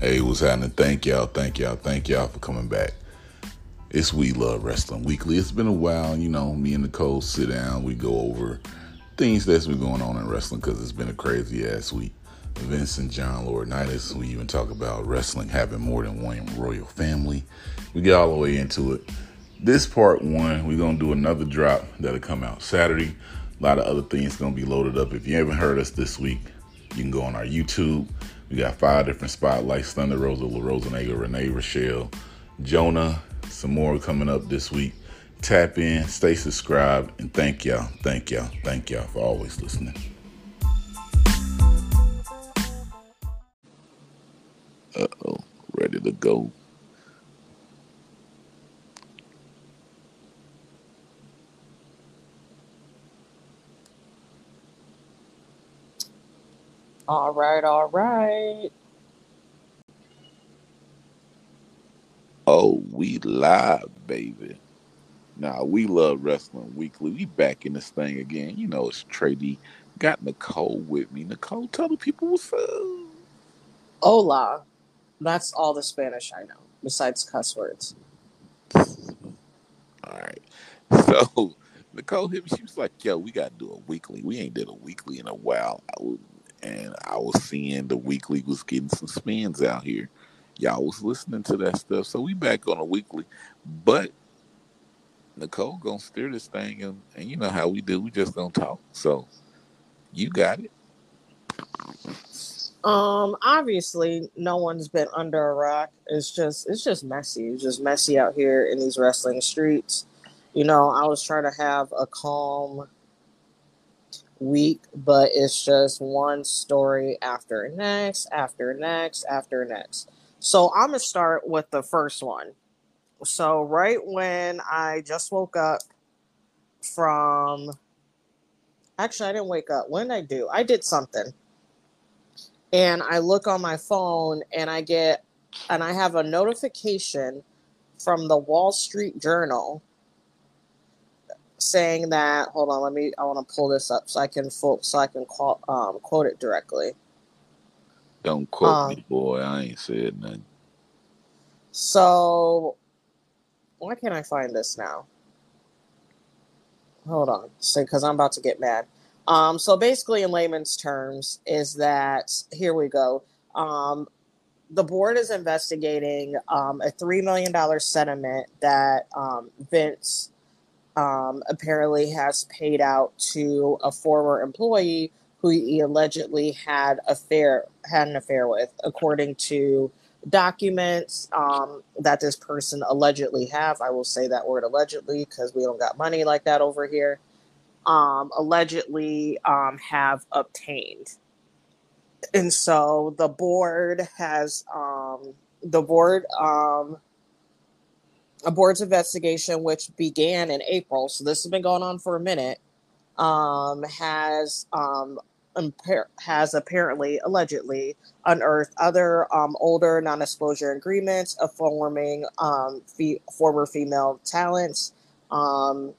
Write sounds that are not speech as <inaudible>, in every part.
Hey, what's happening? Thank y'all, thank y'all, thank y'all for coming back. It's We Love Wrestling Weekly. It's been a while, you know, me and Nicole sit down, we go over things that's been going on in wrestling because it's been a crazy ass week. Vince and John Laurinaitis, we even talk about wrestling having more than one royal family. We get all the way into it. This part one, we're gonna do another drop that'll come out Saturday. A lot of other things gonna be loaded up. If you haven't heard us this week, you can go on our YouTube we got five different spotlights Thunder Rosa, La Rosa Negra, Renee Rochelle, Jonah, some more coming up this week. Tap in, stay subscribed, and thank y'all, thank y'all, thank y'all for always listening. Uh oh, ready to go. All right, all right. Oh, we live, baby. Now we love wrestling weekly. We back in this thing again. You know it's Trady. Got Nicole with me. Nicole, tell the people what's up. Hola. That's all the Spanish I know, besides cuss words. All right. <laughs> So Nicole hit me. She was like, "Yo, we gotta do a weekly. We ain't did a weekly in a while." And I was seeing the weekly was getting some spins out here. Y'all was listening to that stuff, so we back on a weekly. But Nicole gonna steer this thing, and, and you know how we do. We just gonna talk. So you got it. Um, obviously, no one's been under a rock. It's just, it's just messy. It's just messy out here in these wrestling streets. You know, I was trying to have a calm week, but it's just one story after next, after next, after next. So I'm gonna start with the first one. So right when I just woke up from actually I didn't wake up. When did I do? I did something. And I look on my phone and I get and I have a notification from the Wall Street Journal saying that hold on let me i want to pull this up so i can full, so i can call, um, quote it directly. Don't quote um, me boy i ain't said nothing. so why can't i find this now? Hold on so because i'm about to get mad. Um, so basically in layman's terms is that here we go. Um, the board is investigating um, a $3 million settlement that um, vince um, apparently has paid out to a former employee who he allegedly had affair had an affair with, according to documents um, that this person allegedly have. I will say that word allegedly because we don't got money like that over here. Um, allegedly um, have obtained, and so the board has um, the board um, a board's investigation, which began in April, so this has been going on for a minute, um, has um, impar- has apparently, allegedly, unearthed other um, older non-disclosure agreements of forming um, former female talents um,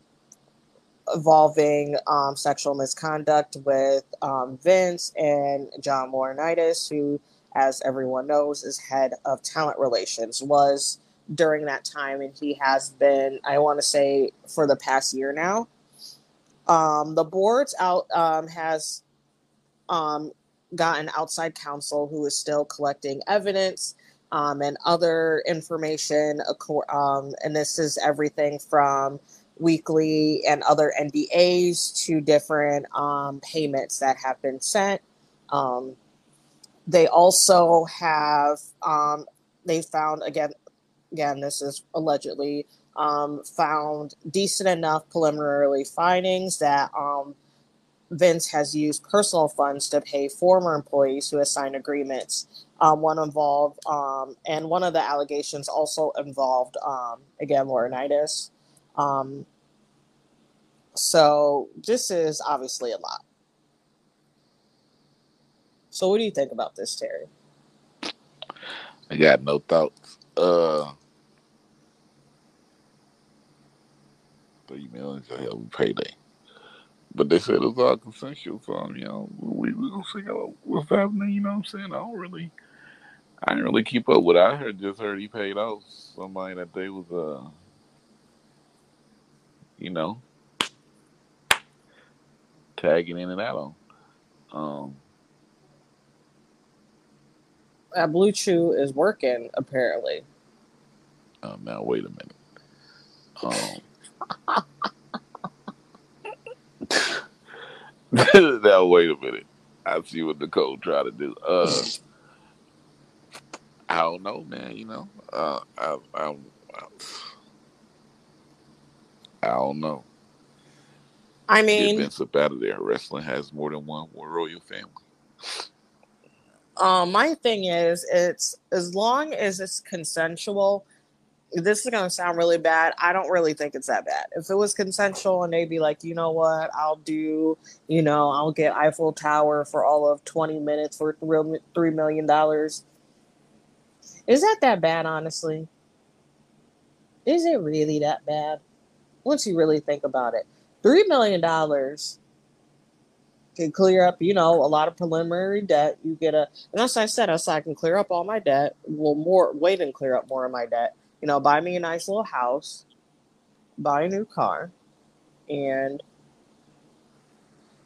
involving um, sexual misconduct with um, Vince and John Laurinaitis, who, as everyone knows, is head of talent relations, was during that time, and he has been, I want to say, for the past year now. Um, the board's out um, has um, gotten outside counsel who is still collecting evidence um, and other information. Um, and this is everything from weekly and other NDAs to different um, payments that have been sent. They also have they found again again, this is allegedly um, found decent enough preliminary findings that um, Vince has used personal funds to pay former employees who have signed agreements. Um, one involved, um, and one of the allegations also involved, um, again, Laurinaitis. Um, so this is obviously a lot. So what do you think about this, Terry? I got no thoughts. Uh, three million to help with payday. But they said it was all consensual, so you know we we gonna see what's happening. You know what I'm saying? I don't really, I didn't really keep up with it. I heard just heard he paid off somebody that they was uh you know tagging in and out on. Um that BlueChew is working apparently. Oh, now wait a minute. Um, <laughs> now wait a minute. I see what Nicole tried to do. Uh, I don't know, man. You know, uh, I, I, I don't know. I mean, Vince up out of there. Wrestling has more than one royal family. Um, my thing is, it's as long as it's consensual. This is gonna sound really bad. I don't really think it's that bad. If it was consensual and they'd be like, you know what, I'll do, you know, I'll get Eiffel Tower for all of twenty minutes for three million dollars. Is that that bad? Honestly, is it really that bad? Once you really think about it, three million dollars can clear up, you know, a lot of preliminary debt. You get a, and as I said, I said I can clear up all my debt. Well, more wait and clear up more of my debt. You know, buy me a nice little house, buy a new car, and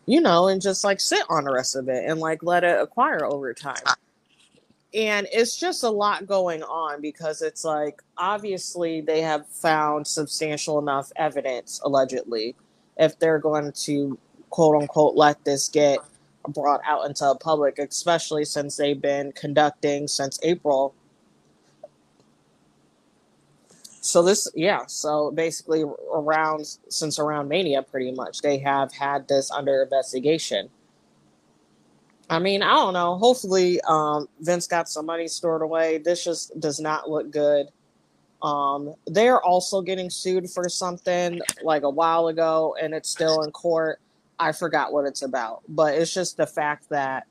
you know, and just like sit on the rest of it and like let it acquire over time. And it's just a lot going on because it's like obviously they have found substantial enough evidence, allegedly, if they're going to quote unquote let this get brought out into the public, especially since they've been conducting since April. So this, yeah. So basically, around since around Mania, pretty much they have had this under investigation. I mean, I don't know. Hopefully, um, Vince got some money stored away. This just does not look good. Um, they're also getting sued for something like a while ago, and it's still in court. I forgot what it's about, but it's just the fact that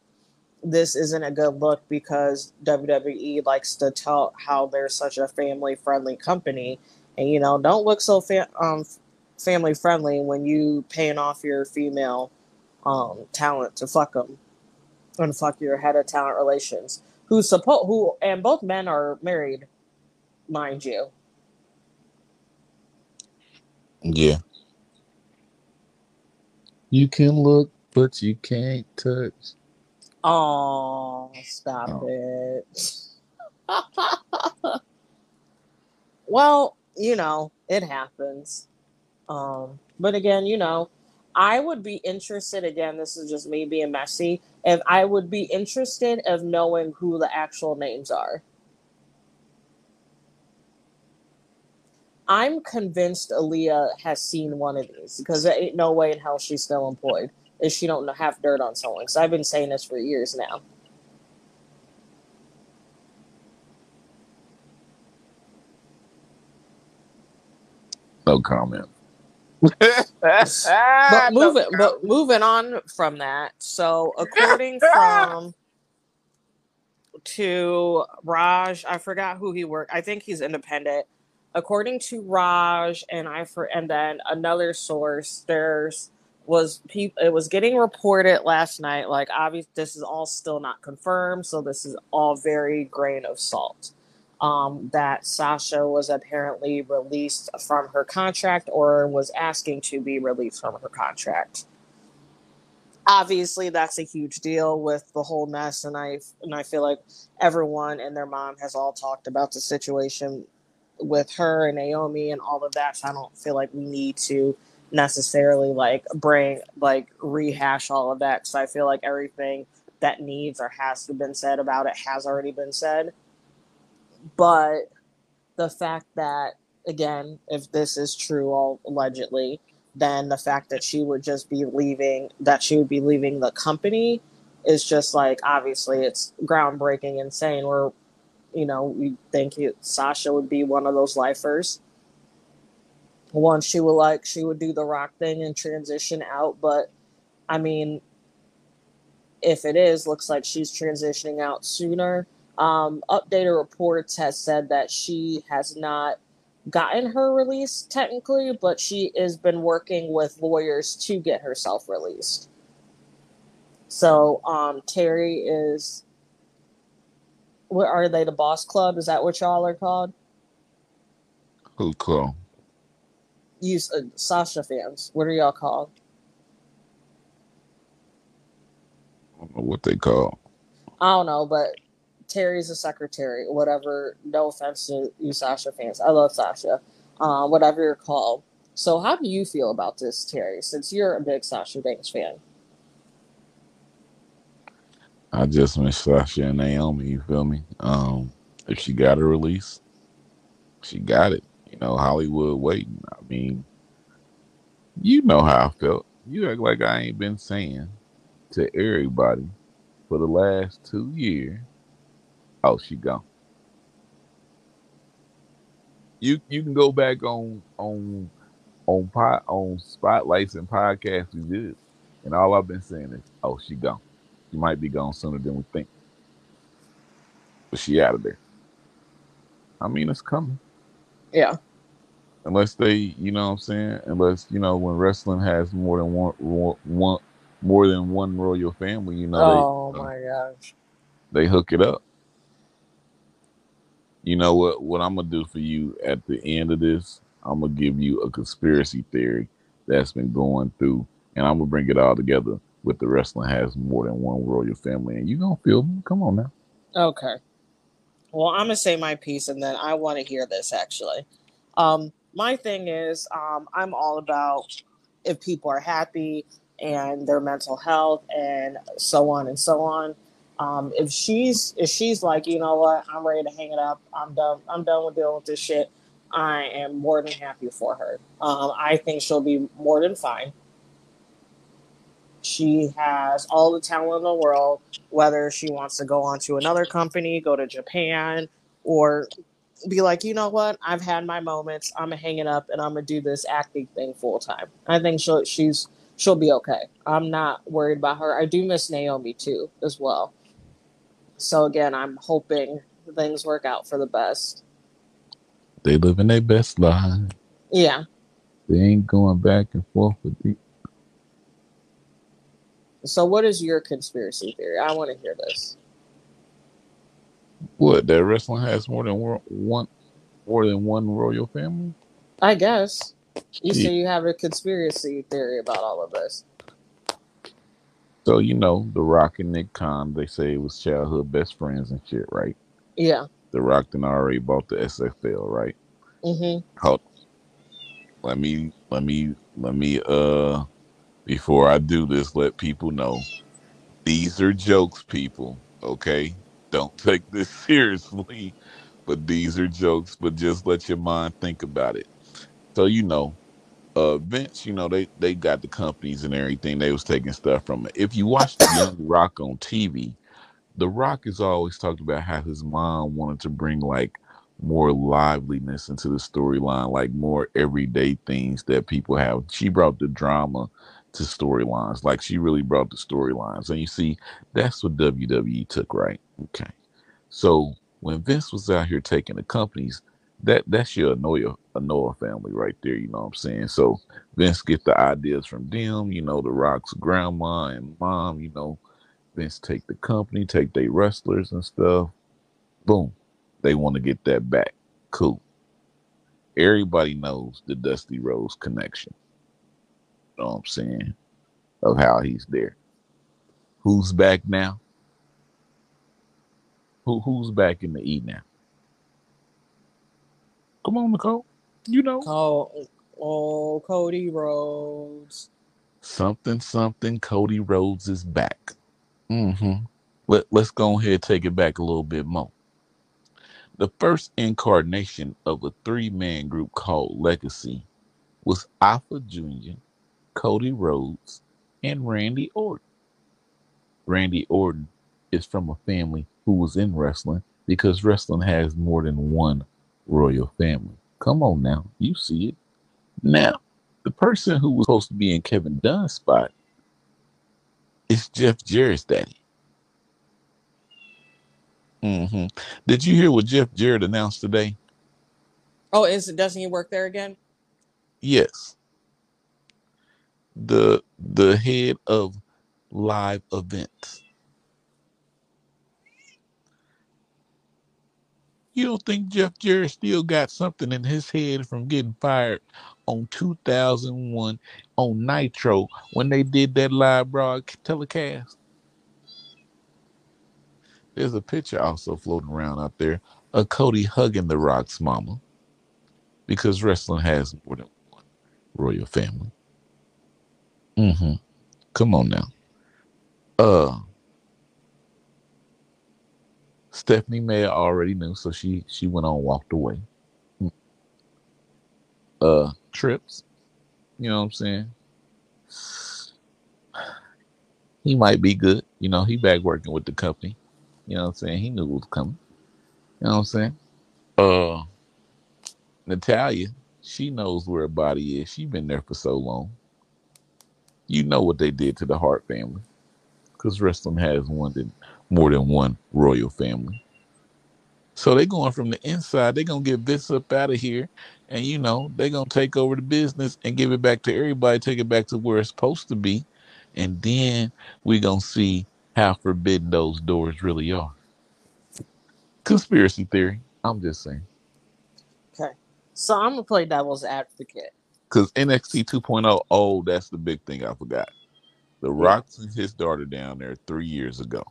this isn't a good look because WWE likes to tell how they're such a family friendly company, and you know don't look so fa- um, family friendly when you paying off your female um, talent to fuck them and fuck your head of talent relations who support who and both men are married, mind you. Yeah. You can look, but you can't touch. Oh, stop oh. it. well, you know, it happens. Um, but again, you know, I would be interested again, this is just me being messy, if I would be interested of knowing who the actual names are. I'm convinced Aliyah has seen one of these because there ain't no way in hell she's still employed if she don't have dirt on someone. So I've been saying this for years now. No comment. <laughs> but moving, no but moving on from that. So according <laughs> from to Raj, I forgot who he worked. I think he's independent according to Raj and I for and then another source, there's was people it was getting reported last night. Like obviously this is all still not confirmed, so this is all very grain of salt. Um, that Sasha was apparently released from her contract or was asking to be released from her contract. Obviously, that's a huge deal with the whole mess, and I and I feel like everyone and their mom has all talked about the situation with her and Naomi and all of that. So I don't feel like we need to necessarily like bring like rehash all of that because I feel like everything that needs or has to been said about it has already been said. But the fact that again, if this is true, all allegedly, then the fact that she would just be leaving, that she would be leaving the company, is just like obviously it's groundbreaking, insane. We're you know, we think Sasha would be one of those lifers. One, she would like she would do the rock thing and transition out, but I mean, if it is, looks like she's transitioning out sooner. Um, updated reports has said that she has not gotten her release technically, but she has been working with lawyers to get herself released. So um, Terry is What are they? The Boss Club? Is that what y'all are called? Who call? You uh, Sasha fans. What are y'all called? I don't know what they call. I don't know, but Terry's a secretary. Whatever. No offense to you, Sasha fans. I love Sasha. Uh, whatever you're called. So, how do you feel about this, Terry? Since you're a big Sasha Banks fan. I just miss Sasha and Naomi. You feel me? Um, if she got a release, she got it. You know, Hollywood waiting. I mean, you know how I felt. You act like I ain't been saying to everybody for the last two years. Oh, she gone. You you can go back on on on pot on spotlights and podcasts we did, and all I've been saying is, oh, she gone. She might be gone sooner than we think, but she out of there. I mean, it's coming. Yeah. Unless they, you know what I'm saying? Unless, you know, when wrestling has more than one, one more than one royal family, you know, Oh they uh, my gosh. they hook it up. You know what what I'm gonna do for you at the end of this? I'm gonna give you a conspiracy theory that's been going through, and I'm gonna bring it all together with the wrestling has more than one royal family, and you gonna feel me? Come on now. Okay. Well, I'm gonna say my piece, and then I want to hear this actually. Um, my thing is, um, I'm all about if people are happy and their mental health and so on and so on. Um, if she's if she's like, you know what, I'm ready to hang it up. I'm done. I'm done with dealing with this shit. I am more than happy for her. Um, I think she'll be more than fine. She has all the talent in the world, whether she wants to go on to another company, go to Japan, or be like, you know what, I've had my moments. I'm gonna hang it up and I'm gonna do this acting thing full time. I think she'll she's she'll be okay. I'm not worried about her. I do miss Naomi too, as well. So again, I'm hoping things work out for the best. They living their best life. Yeah. They ain't going back and forth with the So what is your conspiracy theory? I want to hear this. what that wrestling has more than one more than one royal family. I guess. You Yeah. say you have a conspiracy theory about all of this. So you know, The Rock and Nick Khan, they say it was childhood best friends and shit, right? Yeah. The Rock and already bought the XFL, right? Mm-hmm. Hold let me let me let me uh before I do this, let people know these are jokes, people. Okay? Don't <laughs> take this seriously, but these are jokes, but just let your mind think about it. So you know, uh Vince, you know, they they got the companies and everything. They was taking stuff from it. If you watch the Young Rock on TV, The Rock has always talked about how his mom wanted to bring like more liveliness into the storyline, like more everyday things that people have. She brought the drama to storylines. Like she really brought the storylines. And you see, that's what WWE took, right? Okay. So when Vince was out here taking the companies, that that's your Anoa'i Anoa'i family right there, you know what I'm saying? So Vince get the ideas from them, you know, the Rock's grandma and mom, you know, Vince take the company, take their wrestlers and stuff. Boom. They want to get that back. Cool. Everybody knows the Dusty Rhodes connection. Know what I'm saying? Of how he's there. Who's back now? Who who's back in the E now? Come on, Nicole. You know. Oh, oh, Cody Rhodes. Something something Cody Rhodes is back. Mm-hmm. Let, let's go ahead and take it back a little bit more. The first incarnation of a three-man group called Legacy was Alpha Jr., Cody Rhodes, and Randy Orton. Randy Orton is from a family who was in wrestling because wrestling has more than one royal family. Come on now, you see it. Now, the person who was supposed to be in Kevin Dunn's spot is Jeff Jarrett's daddy. Mm-hmm. Did you hear what Jeff Jarrett announced today? Oh, is it doesn't he work there again? Yes. The the head of live events. You don't think Jeff Jarrett still got something in his head from getting fired on 2001 on Nitro when they did that live broad telecast? There's a picture also floating around out there of Cody hugging The Rock's mama because wrestling has more than one royal family. Mm-hmm. Come on now. Uh Stephanie May already knew, so she she went on walked away. Uh trips. You know what I'm saying? He might be good. You know, he back working with the company. You know what I'm saying? He knew it was coming. You know what I'm saying? Uh Natalya, she knows where her body is. She been there for so long. You know what they did to the Hart family. Because wrestling has one than more than one royal family. So they're going from the inside, They're gonna get Vince up out of here, and you know, they're gonna take over the business and give it back to everybody, take it back to where it's supposed to be. And then we're gonna see how forbidden those doors really are. Conspiracy theory. I'm just saying. Okay. So I'm gonna play devil's advocate. Because NXT 2.0, oh, that's the big thing I forgot. The Rock and his daughter down there three years ago.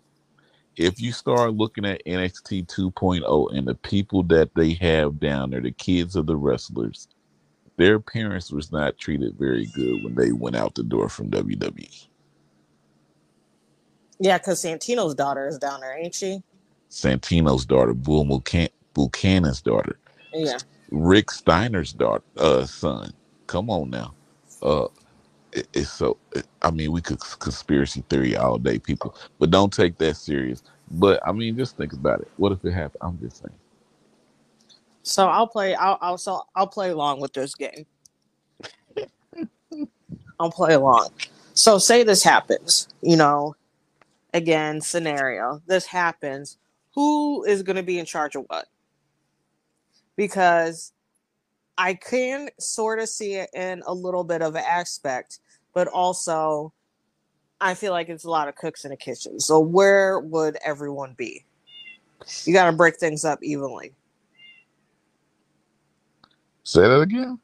If you start looking at NXT 2.0 and the people that they have down there, the kids of the wrestlers, their parents was not treated very good when they went out the door from WWE. Yeah, because Santino's daughter is down there, ain't she? Santino's daughter, Bull Buchanan's daughter, Yeah. Rick Steiner's daughter, uh, son. Come on now. Uh, it- it's so. it- I mean, we could conspiracy theory all day, people, but don't take that serious. But I mean, just think about it. What if it happened? I'm just saying. So I'll play. I'll I'll so I'll play along with this game. I'll play along. So say this happens. You know, again scenario. This happens. Who is going to be in charge of what? Because I can sort of see it in a little bit of an aspect, but also I feel like it's a lot of cooks in the kitchen. So where would everyone be? You got to break things up evenly. Say that again.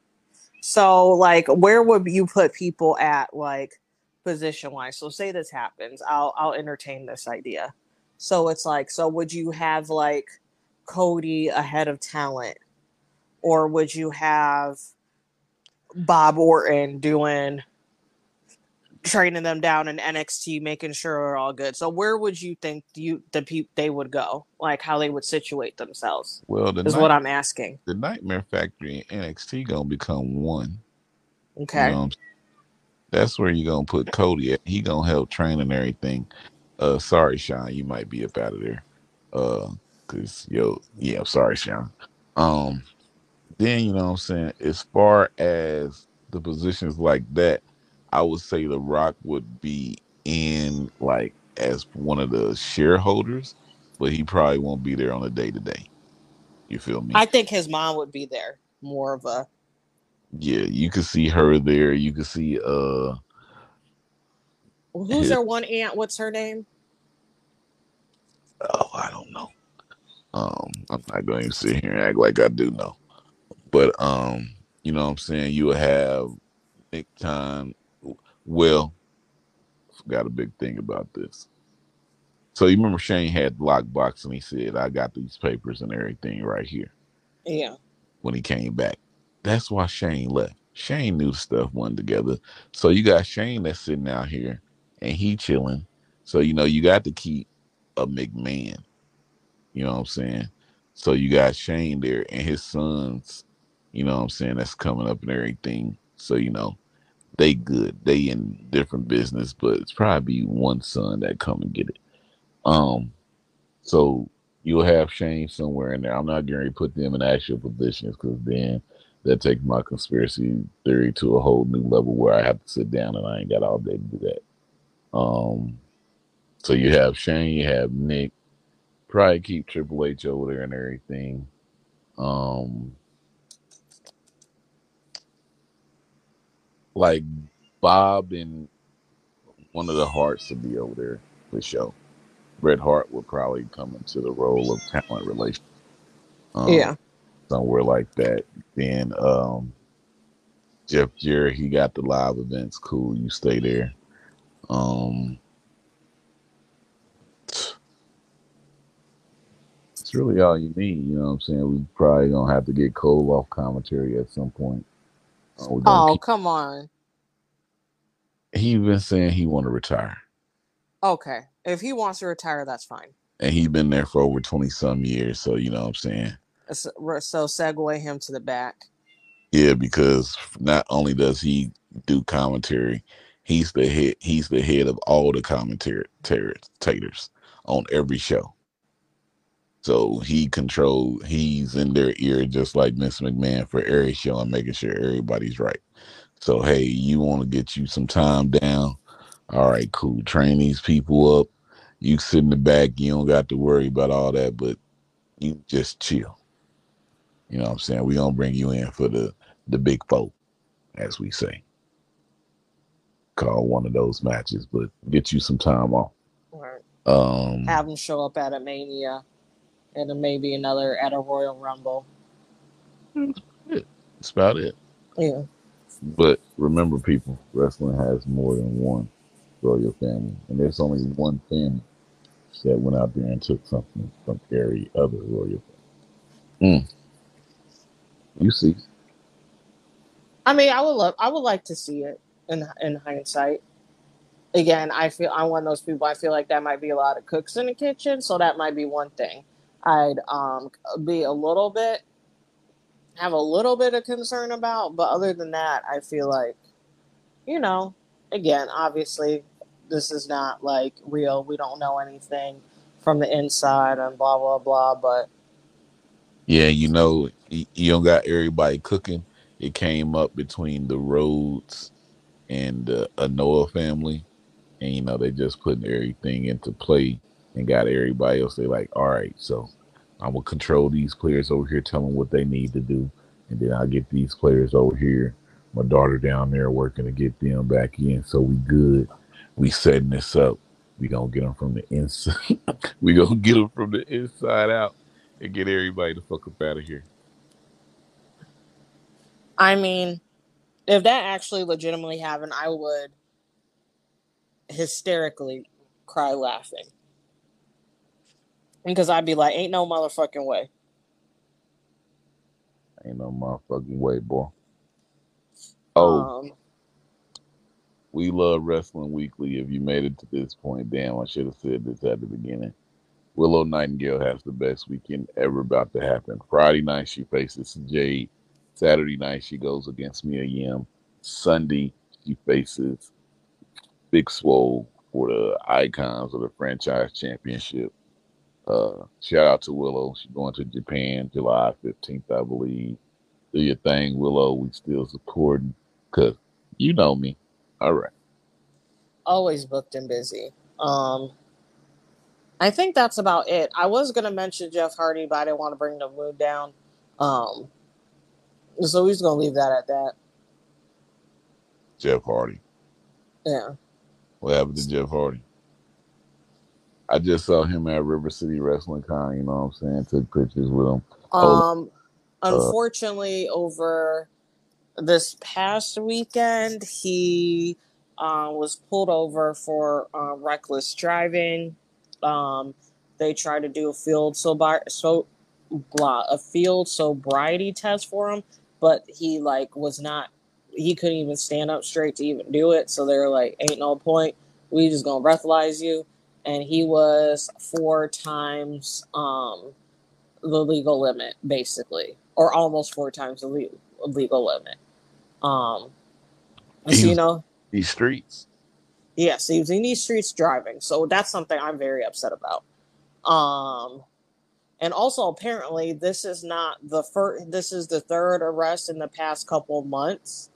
So, like, where would you put people at, like, position wise? So, say this happens, I'll I'll entertain this idea. So it's like, so would you have like Cody ahead of talent, or would you have Bob Orton doing training them down in NXT, making sure they're all good? So, where would you think you the people they would go, like how they would situate themselves? Well, the Is night, what I'm asking. the Nightmare Factory and NXT gonna become one. You Okay. know I'm saying? That's where you're gonna put Cody at. He gonna help train and everything. Uh sorry, Shawn, you might be up out of there. Uh cause yo, yeah, I'm sorry, Shawn. Um then you know what I'm saying, as far as the positions like that, I would say the Rock would be in like as one of the shareholders, but he probably won't be there on a day to day. You feel me? I think his mom would be there. More of a yeah, you could see her there. You could see uh who's his, their one aunt? What's her name? oh, I don't know. Um, I'm not going to sit here and act like I do know. But um, you know what I'm saying? You will have Nick Time. Well, forgot a big thing about this. So you remember Shane had the lockbox and he said, I got these papers and everything right here Yeah. when he came back. That's why Shane left. Shane knew stuff wasn't together. So you got Shane that's sitting out here and he chilling. So you know you got to keep a McMahon. You know what I'm saying? So you got Shane there and his sons, you know what I'm saying, that's coming up and everything. So, you know, they good. They in different business, but it's probably one son that come and get it. Um, so you'll have Shane somewhere in there. I'm not going to put them in actual positions because then that takes my conspiracy theory to a whole new level where I have to sit down and I ain't got all day to do that. Um, so you have Shane, you have Nick, probably keep Triple H over there and everything. Um, like Bob and one of the Harts to be over there for sure. Bret Hart would probably come into the role of talent relation. Um, Yeah. somewhere like that. Then um, Jeff Jarrett, he got the live events. Cool, you stay there. Um, it's really all you need. You know what I'm saying? We probably gonna have to get Cole off commentary at some point. Uh, Oh, keep- come on. he been saying he want to retire, Okay. If he wants to retire, that's fine. and he's been there for over twenty some years. So you know what I'm saying? So so segue him to the back. Yeah, because not only does he do commentary, he's the head. He's the head of all the commentators on every show. So he control. He's in their ear just like Miss McMahon for every show and making sure everybody's right. So hey, you want to get you some time down? All right, cool. Train these people up. You sit in the back. You don't got to worry about all that, but you just chill. You know what I'm saying? We gonna bring you in for the the big four, as we say. Call one of those matches, but get you some time off. Right. Um, Have them show up at a Mania and then maybe another at a Royal Rumble. that's about it. Yeah. But remember, people, wrestling has more than one royal family, and there's only one family that went out there and took something from every other royal family. Mm. You see, I mean, I would love, I would like to see it in in hindsight. Again, I feel I'm one of those people. I feel like that might be a lot of cooks in the kitchen, so that might be one thing I'd um be a little bit have a little bit of concern about. But other than that, I feel like, you know, again, obviously, this is not like real. We don't know anything from the inside and blah blah blah. But yeah, you know, you don't got everybody cooking. It came up between the Rhodes and the Anoa'i family, and you know they just putting everything into play and got everybody else. They like, all right, so I'm gonna control these players over here, tell them what they need to do, and then I'll get these players over here. My daughter down there working to get them back in, so we good. We setting this up. We gonna get them from the inside. <laughs> we gonna get them from the inside out and get everybody the fuck up out of here. I mean, if that actually legitimately happened, I would hysterically cry laughing. Because I'd be like, ain't no motherfucking way. Ain't no motherfucking way, boy. Oh, Um, we love Wrestling Weekly. If you made it to this point, damn, I should have said this at the beginning. Willow Nightingale has the best weekend ever about to happen. Friday night, she faces Jade. Saturday night, she goes against Mia Yim. Sunday, she faces Big Swole for the Icons of the Franchise Championship. Uh, shout out to Willow. She's going to Japan July 15th, I believe. Do your thing, Willow. We still supporting because you know me. All right. always booked and busy. Um, I think that's about it. I was gonna mention Jeff Hardy, but I didn't want to bring the mood down. Um, so we're just gonna leave that at that. Jeff Hardy. Yeah. What happened to Jeff Hardy? I just saw him at River City Wrestling Con, you know what I'm saying? Took pictures with him. Oh, Um, unfortunately, over this past weekend, he uh, was pulled over for uh, reckless driving. Um, they tried to do a field sobri- so blah a field sobriety test for him, but he like was not. He couldn't even stand up straight to even do it. So they're like, "Ain't no point. We just gonna breathalyze you." And he was four times um, the legal limit, basically, or almost four times the le- legal limit. Um, so, you know, These streets. yes, he was in these streets driving, so that's something I'm very upset about. Um, and also apparently, this is not the first. This is the third arrest in the past couple months.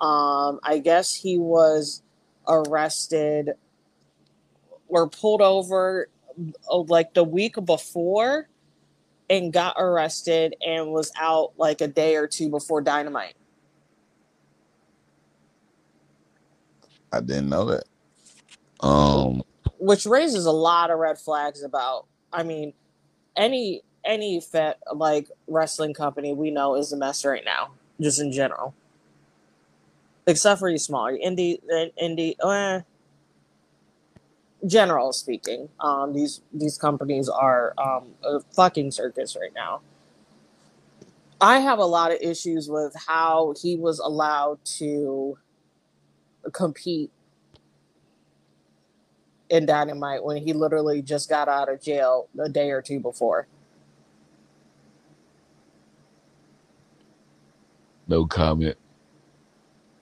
Um, I guess he was arrested or pulled over uh, like the week before and got arrested and was out like a day or two before dynamite. I didn't know that. Um, which raises a lot of red flags about i mean any any fit like wrestling company we know is a mess right now, just in general. Except for you smaller indie, indie, uh, general speaking, um, these these companies are um, a fucking circus right now. I have a lot of issues with how he was allowed to compete in Dynamite when he literally just got out of jail a day or two before. No comment.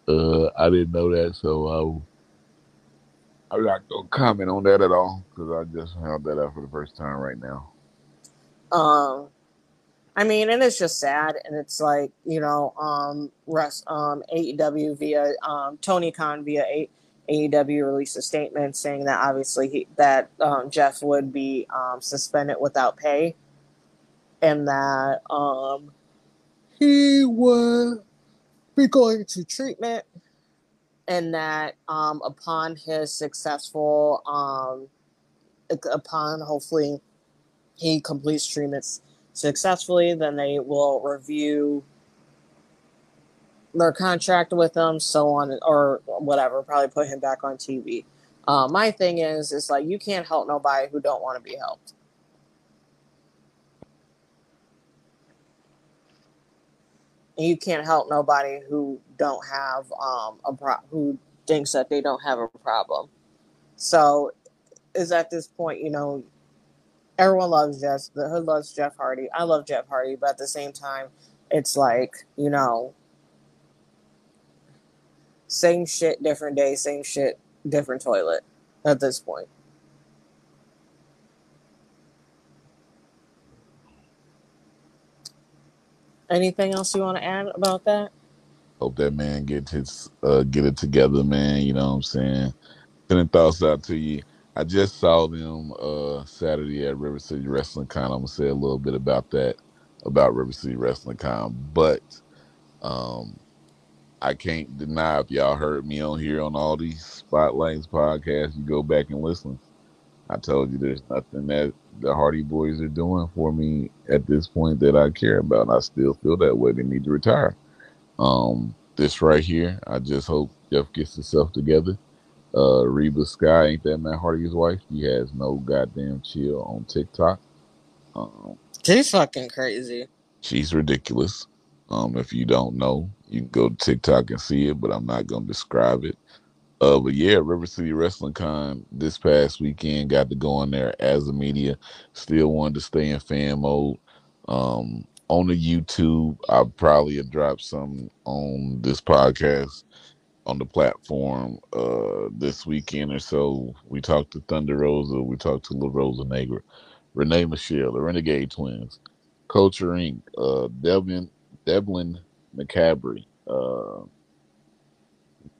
Uh, I didn't know that, so I, I'm not gonna comment on that at all because I just found that out for the first time right now. Um, I mean, and it's just sad, and it's like you know, um, rest, um, AEW via um, Tony Khan via AEW released a statement saying that obviously he, that um, Jeff would be um, suspended without pay, and that um, he would be going to treatment, and that um, upon his successful, um, upon hopefully he completes treatments successfully, then they will review their contract with them, so on or whatever. Probably put him back on TV. Uh, my thing is, is like you can't help nobody who don't want to be helped. You can't help nobody who don't have um, a pro- who thinks that they don't have a problem. So, is at this point, you know, everyone loves Jeff. The hood loves Jeff Hardy. I love Jeff Hardy, but at the same time, it's like you know, same shit, different day, same shit, different toilet. At this point. Anything else you want to add about that? Hope that man get his uh, get it together, man. You know what I'm saying. Sending thoughts out to you. I just saw them uh, Saturday at River City Wrestling Con. I'm gonna say a little bit about that, about River City Wrestling Con. But um, I can't deny if y'all heard me on here on all these spotlights podcasts, you go back and listen. I told you there's nothing that the Hardy Boys are doing for me at this point that I care about. I still feel that way. They need to retire. Um, this right here, I just hope Jeff gets himself together uh, Reby Sky, ain't that Matt Hardy's wife? She has no goddamn chill on TikTok. Um, she's fucking crazy. She's ridiculous. Um, if you don't know, you can go to TikTok and see it, but I'm not gonna describe it. Uh, but yeah, River City Wrestling Con this past weekend got to go in there as a media. Still wanted to stay in fan mode. Um, on the YouTube, I probably have dropped some on this podcast on the platform uh, this weekend or so. We talked to Thunder Rosa, we talked to La Rosa Negra, Renee Michelle, the Renegade Twins, Culture Inc., uh, Devin, Devlin McCabry, uh,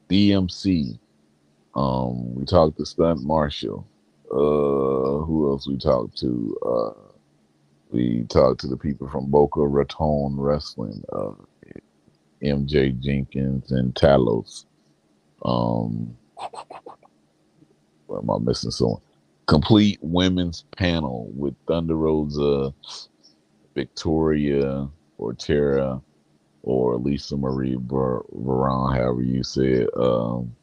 DMC. Um, we talked to Stunt Marshall. Uh, who else we talked to? Uh, we talked to the people from Boca Raton Wrestling, uh, MJ Jenkins and Talos. Um, what am I missing? Someone. Complete women's panel with Thunder Rosa, Victoria, or Tara, or Lisa Marie Ver- Veron, however you say it. Um,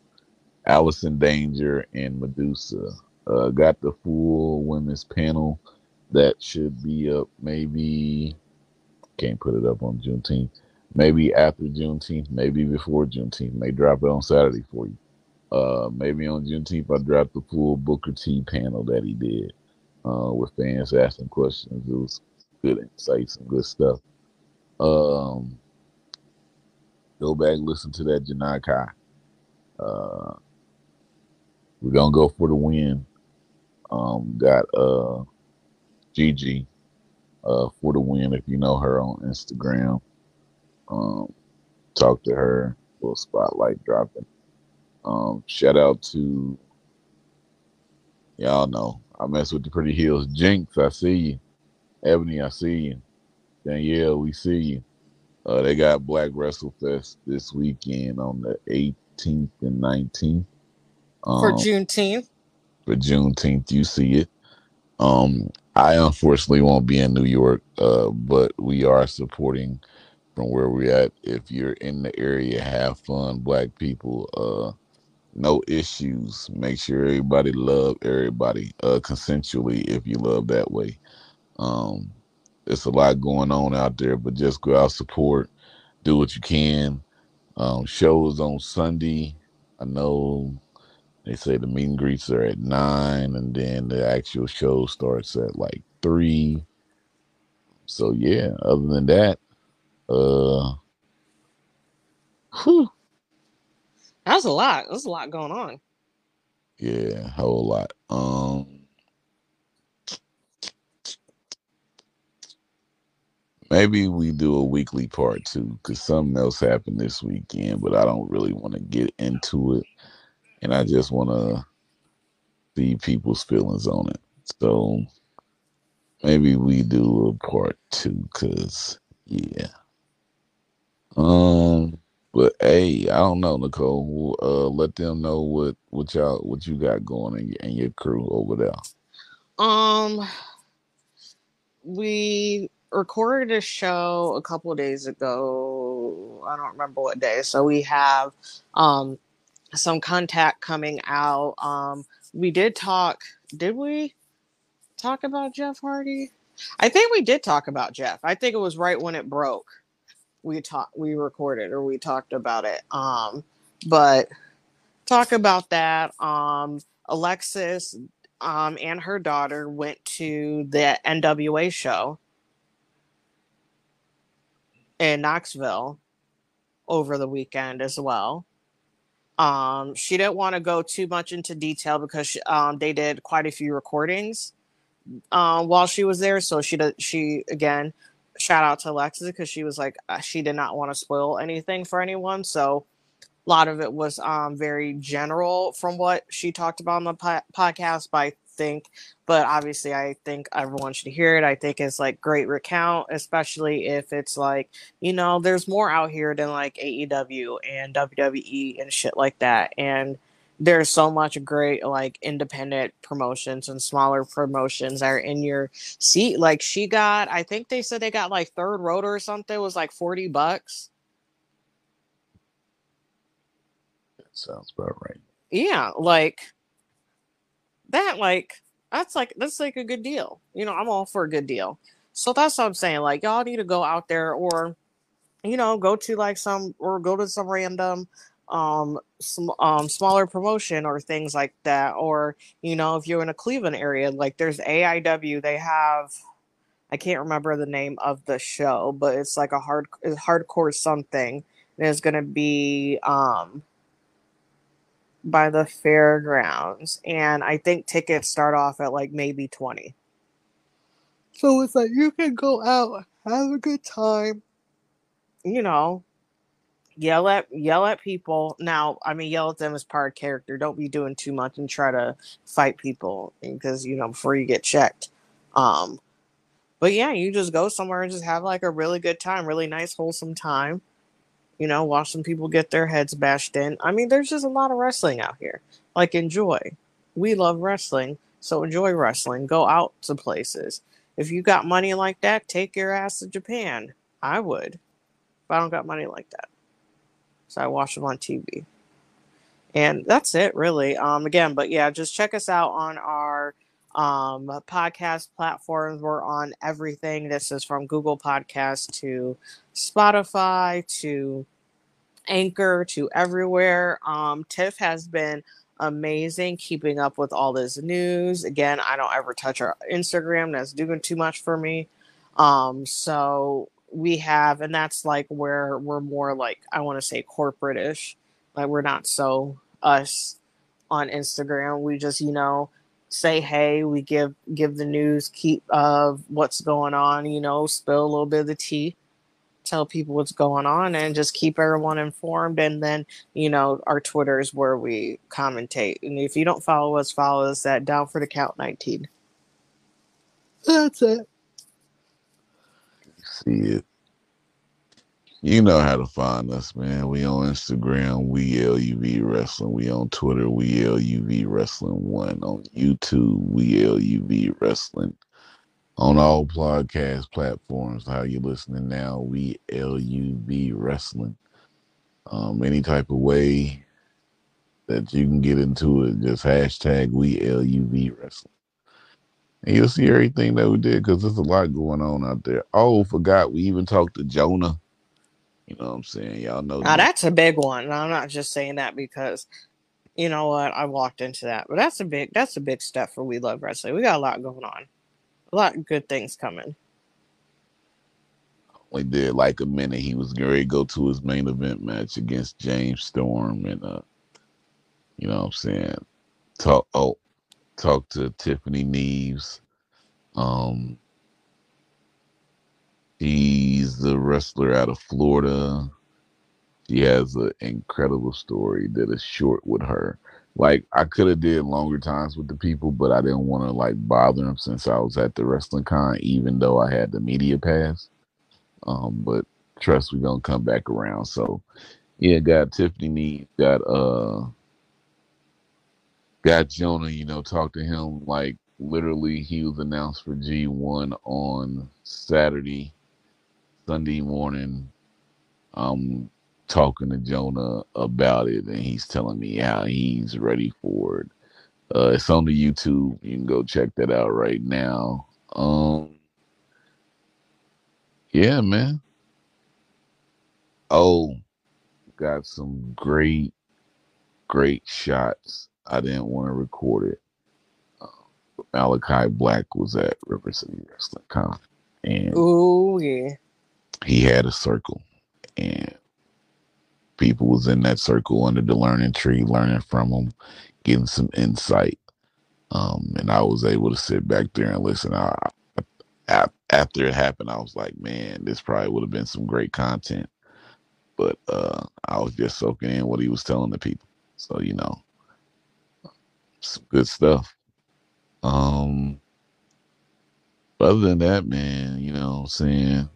Allison Danger and Medusa. Uh, got the full women's panel that should be up maybe can't put it up on Juneteenth maybe after Juneteenth, maybe before Juneteenth. May drop it on Saturday for you. Uh, maybe on Juneteenth, I dropped the full Booker T panel that he did uh, with fans asking questions. It was good insights and good stuff. Um, go back listen to that Janai Kai. Uh, we're gonna go for the win. Um, got uh Gigi uh for the win if you know her on Instagram. Um, talk to her, little spotlight dropping. Um, shout out to y'all know I mess with the pretty heels. Jinx, I see you. Ebony, I see you. Danielle, we see you. Uh, they got Black Wrestle Fest this weekend on the 18th and 19th. Um, for Juneteenth. For Juneteenth, you see it. Um, I unfortunately won't be in New York, uh, but we are supporting from where we're at. If you're in the area, have fun, black people. Uh, no issues. Make sure everybody love everybody uh, consensually if you love that way. Um, it's a lot going on out there, but just go out support, do what you can. Um, shows on Sunday. I know they say the meet and greets are at nine, and then the actual show starts at like three. So yeah, other than that, uh, whew, that's a lot. That's a lot going on. Yeah, a whole lot. Um, maybe we do a weekly part two because something else happened this weekend, but I don't really want to get into it and I just want to see people's feelings on it. So maybe we do a part two, cause yeah. Um, but hey, I don't know, Nicole. Uh, let them know what what y'all what you got going in, in your crew over there. Um, we recorded a show a couple days ago. I don't remember what day. So we have um some contact coming out. Um, we did talk. Did we talk about Jeff Hardy? I think we did talk about Jeff. I think it was right when it broke. We talked. We recorded or we talked about it. Um, but talk about that. Um, Alexis um, and her daughter went to the NWA show in Knoxville over the weekend as well. Um, she didn't want to go too much into detail because she, um, they did quite a few recordings uh, while she was there. So she did, she again shout out to Alexis because she was like uh, she did not want to spoil anything for anyone. So a lot of it was um, very general from what she talked about on the po- podcast. But I think, but obviously, I think everyone should hear it. I think it's like great recount, especially if it's like, you know, there's more out here than like AEW and WWE and shit like that. And there's so much great like independent promotions and smaller promotions that are in your seat. Like she got, I think they said they got like third rotor or something. It was like 40 bucks. That sounds about right. Yeah, like that like that's like that's like a good deal. You know, I'm all for a good deal. So that's what I'm saying. Like y'all need to go out there or you know, go to like some or go to some random um some um smaller promotion or things like that or you know if you're in a cleveland area like there's aiw they have i can't remember the name of the show but it's like a hard hardcore something and it's going to be um by the fairgrounds and i think tickets start off at like maybe 20 so it's like you can go out have a good time. You know yell at yell at people. Now i mean yell at them as part of character. Don't be doing too much and try to fight people because you know before you get checked. Um but yeah you just go somewhere and just have like a really good time really nice wholesome time you know, watch some people get their heads bashed in. I mean, there's just a lot of wrestling out here. Like, enjoy. We love wrestling, so enjoy wrestling. Go out to places. If you got money like that, take your ass to Japan. I would, but I don't got money like that. So I watch them on TV. And that's it, really. Um, again, but yeah, just check us out on our um, podcast platforms. We're on everything. This is from Google Podcast to Spotify to Anchor to everywhere. Um, Tiff has been amazing keeping up with all this news. Again, I don't ever touch our Instagram. That's doing too much for me. Um, so we have, and that's like where we're more like, I want to say corporate-ish. Like we're not so us on Instagram. We just, you know, say hey we give give the news keep of what's going on you know spill a little bit of the tea tell people what's going on and just keep everyone informed. And then you know our twitter is where we commentate. And if you don't follow us follow us at down for the count 19 that's it. See it you know how to find us, man. We on Instagram, we LUV Wrestling. We on Twitter, we LUV Wrestling One. On YouTube, we LUV Wrestling. on all podcast platforms. How you listening now? We LUV Wrestling. Um, any type of way that you can get into it, just hashtag We LUV Wrestling. And you'll see everything that we did because there's a lot going on out there. Oh, forgot we even talked to Jonah. You know what I'm saying? Y'all know. Now that's a big one. And I'm not just saying that because you know what, I walked into that. But that's a big that's a big step for We Love Wrestling. We got a lot going on. A lot of good things coming. Only did like a minute. He was ready to go to his main event match against James Storm and uh you know what I'm saying? Talk oh talk to Tiffany Neves. Um she's the wrestler out of Florida. She has an incredible story that is short with her. Like I could have did longer times with the people, but I didn't want to like bother them since I was at the wrestling con, even though I had the media pass. Um, but trust we're gonna come back around. So yeah, got Tiffany got uh got Jonah, you know, talk to him like literally he was announced for G1 on Saturday, Sunday morning. I'm talking to Jonah about it and he's telling me how he's ready for it. Uh it's on the YouTube. You can go check that out right now. Um yeah, man. Oh, got some great, great shots. I didn't want to record it. Uh, Malachi Black was at River City Wrestling and Oh yeah. He had a circle, and people was in that circle under the learning tree, learning from him, getting some insight. Um, and I was able to sit back there and listen. I, I, after it happened, I was like, man, this probably would have been some great content. But uh, I was just soaking in what he was telling the people. So you know, some good stuff. Um, other than that, man, you know what I'm saying?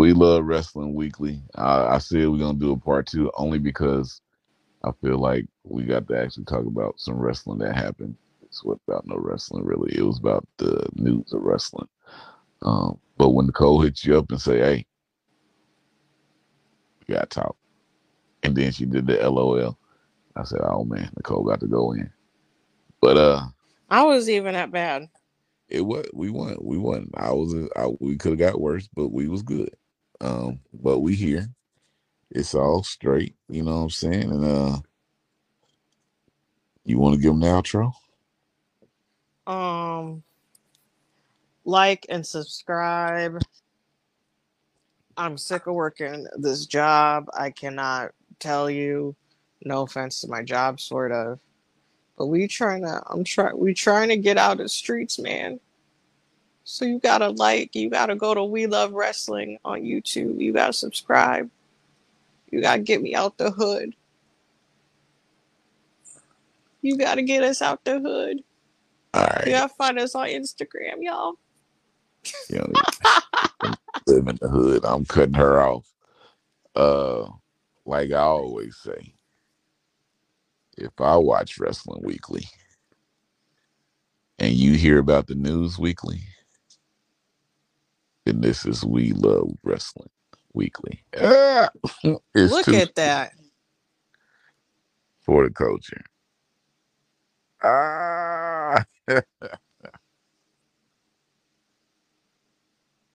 We love Wrestling Weekly. I, I said we're gonna do a part two only because I feel like we got to actually talk about some wrestling that happened. It's what about no wrestling really. It was about the news of wrestling. Um, but when Nicole hits you up and say, "Hey, we got to talk," and then she did the LOL, I said, "Oh man, Nicole got to go in." But uh, I was even that bad. it was we won. We won. I was I, we could have got worse, but we was good. Um, but we here. It's all straight. You know what I'm saying? And uh, you want to give them the outro? Um like and subscribe. I'm sick of working this job. I cannot tell you, no offense to my job, sort of. But we trying to I'm trying we trying to get out of streets, man. So you gotta like, you gotta go to We Love Wrestling on YouTube. You gotta subscribe. You gotta get me out the hood. You gotta get us out the hood. All You gotta find us on Instagram, y'all. You know, live in the hood. I'm cutting her off. Uh, like I always say, if I watch Wrestling Weekly and you hear about the news weekly, and this is We Love Wrestling Weekly. Ah, <laughs> it's Look at that. for the culture. Ah. <laughs>